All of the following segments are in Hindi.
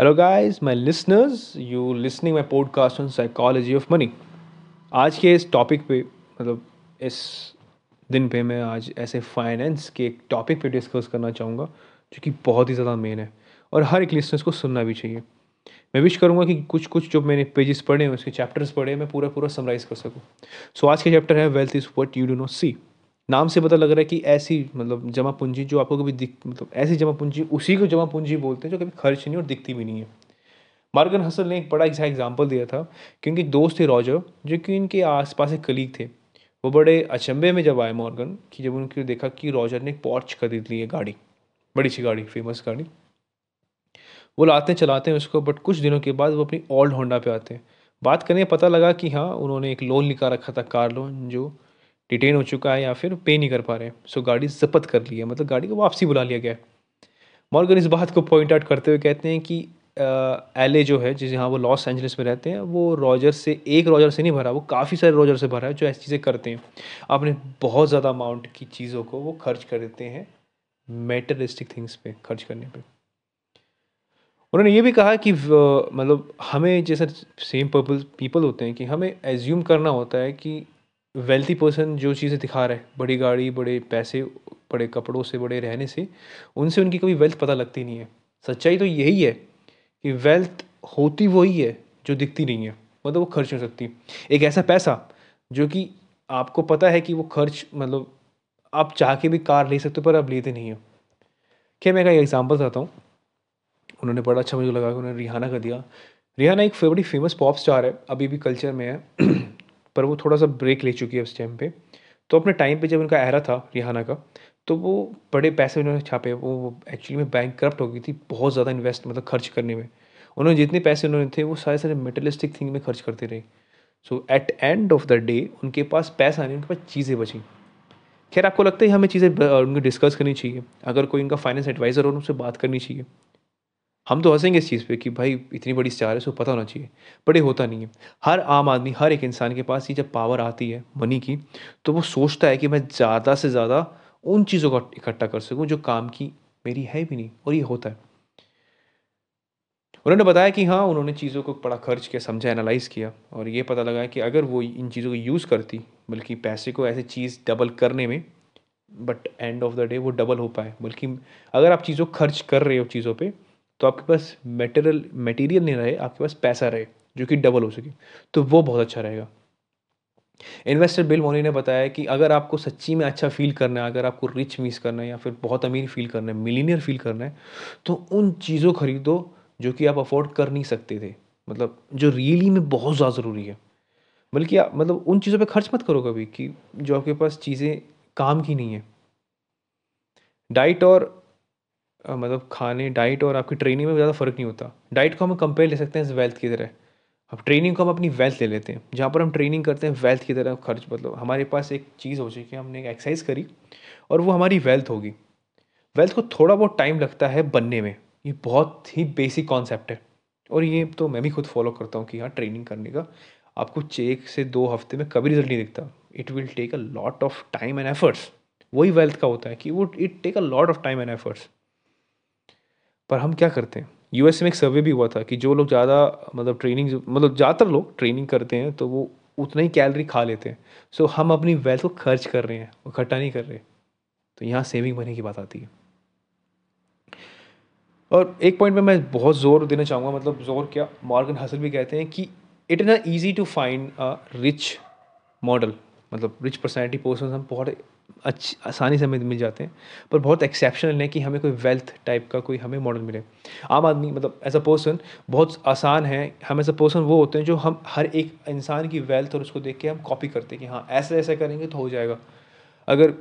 Hello, guys, my listeners you listening my podcast on psychology of money आज के इस टॉपिक पे मतलब इस दिन पे मैं आज ऐसे फाइनेंस के एक टॉपिक पे डिस्कस करना चाहूँगा जो कि बहुत ही ज़्यादा मेन है और हर एक लिसनर्स को सुनना भी चाहिए। मैं विश करूँगा कि कुछ कुछ जो मैंने पेजेस पढ़े हैं उसके चैप्टर्स पढ़े हैं मैं पूरा पूरा समराइज कर सकूँ। सो so, आज के चैप्टर है wealth is what you do not see नाम से पता लग रहा है कि ऐसी मतलब जमा पूंजी जो आपको कभी दिख मतलब ऐसी जमा पूंजी, उसी को जमा पूंजी बोलते हैं जो कभी खर्च नहीं और दिखती भी नहीं है। मार्गन हसल ने एक बड़ा अच्छा एग्ज़ाम्पल दिया था, क्योंकि दोस्त थे रॉजर, जो कि इनके आसपास एक कलीग थे। वो बड़े अचंभे में जब आए मॉर्गन, कि जब उनके देखा कि रॉजर ने एक पॉर्च खरीद ली है गाड़ी, बड़ी सी गाड़ी फ़ेमस गाड़ी। वो लाते चलाते हैं उसको बट कुछ दिनों के बाद वो अपनी ओल्ड होंडा पे आते हैं। बात करने पता लगा कि हाँ उन्होंने एक लोन निकाल रखा था कार लोन जो डिटेन हो चुका है या फिर पे नहीं कर पा रहे सो गाड़ी जब्त कर ली है। मतलब गाड़ी को वापसी बुला लिया गया है। मॉर्गन इस बात को पॉइंट आउट करते हुए कहते हैं कि एल जो है, जिस यहाँ वो लॉस एंजलिस में रहते हैं, वो रॉजर से, एक रॉजर से नहीं भरा, वो काफ़ी सारे रॉजर से भरा है, जो ऐसी चीज़ें करते हैं। अपने बहुत ज़्यादा अमाउंट की चीज़ों को वो खर्च कर देते हैं मेटलिस्टिक थिंग्स पे, खर्च करने पे। उन्होंने ये भी कहा कि मतलब हमें जैसे सेम पर्पल पीपल होते हैं कि हमें एज्यूम करना होता है कि वेल्थी पर्सन जो चीज़ें दिखा रहे हैं, बड़ी गाड़ी, बड़े पैसे, बड़े कपड़ों से, बड़े रहने से, उनसे उनकी कभी वेल्थ पता लगती नहीं है। सच्चाई तो यही है कि वेल्थ होती वही है जो दिखती नहीं है मतलब वो खर्च हो सकती। एक ऐसा पैसा जो कि आपको पता है कि वो खर्च मतलब आप चाह के भी कार ले सकते हो, पर आप लेते नहीं हो। क्या मैं एक एग्ज़ाम्पल बताता हूँ। उन्होंने बड़ा अच्छा मुझे लगा कि उन्होंने रिहाना का दिया। रिहाना एक बड़ी फ़ेमस पॉप स्टार है, अभी भी कल्चर में है। पर वो थोड़ा सा ब्रेक ले चुकी है उस टाइम पे। तो अपने टाइम पे जब उनका एरा था, रिहाना का तो वो बड़े पैसे उन्होंने छापे। वो एक्चुअली में बैंक करप्ट हो गई थी बहुत ज़्यादा इन्वेस्ट मतलब खर्च करने में। उन्होंने जितने पैसे उन्होंने थे, वो सारे सारे मेटलिस्टिक थिंग में खर्च करते रहे। So at end of the day उनके पास पैसा नहीं, उनके पास चीज़ें बची। खैर, आपको लगता है हमें चीज़ें उनकी डिस्कस करनी चाहिए। अगर कोई उनका फाइनेंस एडवाइज़र हो, उनसे बात करनी चाहिए। हम तो हंसेंगे इस चीज़ पे कि भाई इतनी बड़ी स्टार है उसको पता होना चाहिए। बट ये होता नहीं है। हर आम आदमी, हर एक इंसान के पास ये जब पावर आती है मनी की तो वो सोचता है कि मैं ज़्यादा से ज़्यादा उन चीज़ों को इकट्ठा कर सकूँ जो काम की मेरी है भी नहीं, और ये होता है। उन्होंने बताया कि हाँ उन्होंने चीज़ों को बड़ा खर्च किया, समझा एनालाइज़ किया, और ये पता लगा कि अगर वो इन चीज़ों को यूज़ करती, बल्कि पैसे को ऐसे चीज़ डबल करने में but end of the day वो डबल हो पाए। बल्कि अगर आप चीज़ों खर्च कर रहे हो चीज़ों पे तो आपके पास मटेरियल मटेरियल नहीं रहे, आपके पास पैसा रहे, जो कि डबल हो सके तो वो बहुत अच्छा रहेगा। इन्वेस्टर बिल मोनी ने बताया कि अगर आपको सच्ची में अच्छा फील करना है, अगर आपको रिच मिस करना है या फिर बहुत अमीर फील करना है मिलीनियर फील करना है तो उन चीज़ों खरीदो जो कि आप अफोर्ड कर नहीं सकते थे। मतलब जो रियली में बहुत ज़्यादा ज़रूरी है। बल्कि आप मतलब उन चीज़ों पे खर्च मत करो कभी कि जो आपके पास चीज़ें काम की नहीं है। डाइट और मतलब खाने डाइट और आपकी ट्रेनिंग में ज़्यादा फ़र्क नहीं होता। डाइट को हम कंपेयर ले सकते हैं वेल्थ की तरह। अब ट्रेनिंग को हम अपनी वेल्थ ले लेते हैं। जहाँ पर हम ट्रेनिंग करते हैं वेल्थ की तरह खर्च मतलब हमारे पास एक चीज़ हो चुकी है, हमने एक एक्सरसाइज करी और वो हमारी वेल्थ होगी। वेल्थ को थोड़ा बहुत टाइम लगता है बनने में। ये बहुत ही बेसिक कॉन्सेप्ट है। और ये तो मैं भी खुद फॉलो करता हूँ कि हाँ ट्रेनिंग करने का आपको एक से दो हफ़्ते में कभी रिज़ल्ट नहीं दिखता। It will take a lot of time and efforts वही वेल्थ का होता है कि वो it take a lot of time and efforts पर हम क्या करते हैं? यूएस में एक सर्वे भी हुआ था कि जो लोग ज़्यादा मतलब ट्रेनिंग मतलब ज़्यादातर लोग ट्रेनिंग करते हैं तो वो उतना ही कैलरी खा लेते हैं। सो so, हम अपनी वेल्थ को खर्च कर रहे हैं इकट्ठा नहीं कर रहे। तो यहाँ सेविंग मनी की बात आती है। और एक पॉइंट में मैं बहुत ज़ोर देना चाहूँगा मतलब ज़ोर क्या? मॉर्गन हसल भी कहते हैं कि इट इज़ ना easy to find a rich model मतलब रिच पर्सनैलिटी पर्सन हम बहुत अच्छी, आसानी से हमें मिल जाते हैं, पर बहुत एक्सेप्शनल है कि हमें कोई वेल्थ टाइप का कोई हमें मॉडल मिले। आम आदमी मतलब एज अ पर्सन बहुत आसान है, हम एज अ पर्सन वो होते हैं जो हम हर एक इंसान की वेल्थ और उसको देख के हम कॉपी करते हैं कि हाँ ऐसे ऐसे करेंगे तो हो जाएगा। अगर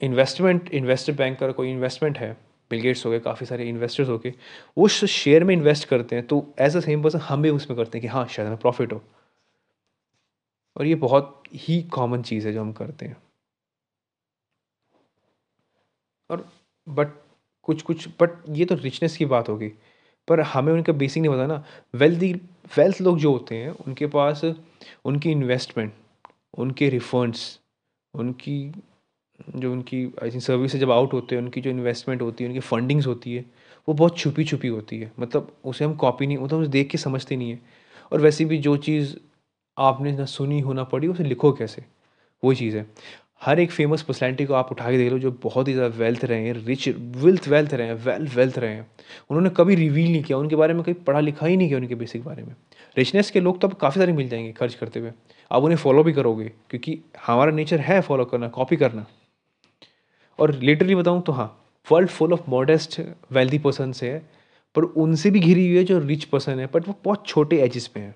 इन्वेस्टमेंट इन्वेस्टर बैंक का कोई इन्वेस्टमेंट है बिलगेट्स हो गए, काफ़ी सारे इन्वेस्टर्स हो गए, वो शेयर में इन्वेस्ट करते हैं तो एज अ सेम पर्सन हम भी उसमें करते हैं कि हाँ शायद हमें प्रॉफिट हो। और ये बहुत ही कॉमन चीज़ है जो हम करते हैं। और बट कुछ कुछ बट ये तो रिचनेस की बात होगी। पर हमें उनका बेसिक नहीं पता ना। वेल्थी वेल्थ लोग जो होते हैं, उनके पास उनकी इन्वेस्टमेंट उनके रिफंड्स उनकी, जो उनकी आई थिंक सर्विस से जब आउट होते हैं, उनकी जो इन्वेस्टमेंट होती है, उनकी फंडिंग्स होती है, वो बहुत छुपी छुपी होती है। मतलब उसे हम कॉपी नहीं मतलब उसे देख के समझते नहीं है। और वैसे भी जो चीज़ आपने ना सुनी हो ना पढ़ी, उसे लिखो कैसे? वही चीज़ है। हर एक फ़ेमस पर्सनैलिटी को आप उठा के देख लो जो बहुत ही ज़्यादा वेल्थ रहे हैं रिच विल्थ वेल्थ रहे हैं वेल्थ वेल्थ रहे हैं। उन्होंने कभी रिवील नहीं किया, उनके बारे में कभी पढ़ा लिखा ही नहीं किया उनके बेसिक बारे में। रिचनेस के लोग तो अब काफ़ी सारे मिल जाएँगे खर्च करते हुए। आप उन्हें फॉलो भी करोगे, क्योंकि हमारा नेचर है फॉलो करना कॉपी करना। और लिटरली बताऊँ तो हाँ world full of modest wealthy person से है, पर उनसे भी घिरी हुई है जो रिच पर्सन है बट वो बहुत छोटे एजेस पे हैं।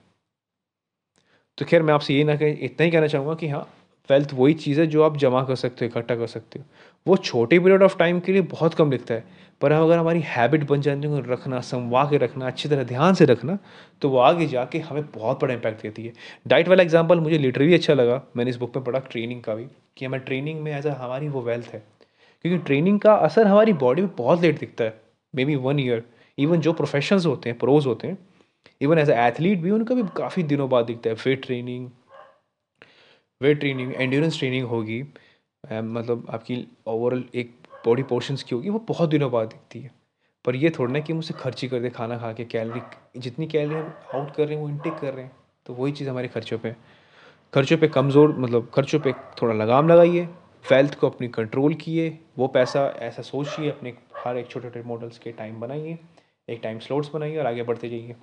तो खैर, मैं आपसे ये ना कह, इतना ही कहना चाहूँगा कि हाँ वेल्थ वही चीज़ है जो आप जमा कर सकते हो, इकट्ठा कर सकते हो। वो छोटे पीरियड ऑफ़ टाइम के लिए बहुत कम दिखता है। पर अगर हमारी हैबिट बन जाती है रखना संवा के रखना, अच्छी तरह ध्यान से रखना तो वो आगे जाके हमें बहुत बड़ा इम्पैक्ट देती है। डाइट वाला एग्ज़ाम्पल मुझे लिटरली अच्छा लगा। मैंने इस बुक में पढ़ा ट्रेनिंग का भी, कि हमें ट्रेनिंग में एज अ हमारी वो वेल्थ है। क्योंकि ट्रेनिंग का असर हमारी बॉडी में बहुत लेट दिखता है। Maybe one year even जो प्रोफेशनल्स होते हैं प्रोज होते हैं इवन एज एथलीट भी उनका भी काफ़ी दिनों बाद दिखता है। Weight training weight training endurance training होगी। मतलब आपकी ओवरऑल एक बॉडी पोर्शंस की होगी, वो बहुत दिनों बाद दिखती है। पर ये थोड़ा ना कि हम उसे खर्ची कर दे, खाना खा के कैलरी जितनी कैलरी हम आउट कर रहे हैं, वो इनटेक कर रहे हैं। तो वही चीज़ हमारे खर्चों पे खर्चों पे कमज़ोर मतलब खर्चों पे थोड़ा लगाम लगाइए वेल्थ को अपनी कंट्रोल किए, वो पैसा ऐसा सोचिए, अपने हर एक छोटे छोटे मॉडल्स के टाइम बनाइए, एक टाइम स्लॉट्स बनाइए और आगे बढ़ते जाइए।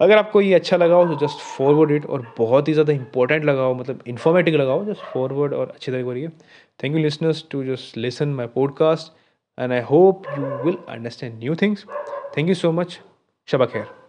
अगर आपको ये अच्छा लगा हो तो जस्ट फॉरवर्ड इट और बहुत ही ज़्यादा इंपॉर्टेंट लगा हो मतलब इन्फॉर्मेटिव लगा हो जस्ट फॉरवर्ड और अच्छी तरीके करिए। Thank you listeners to just listen my podcast and I hope you will understand new things thank you so much Shaba खैर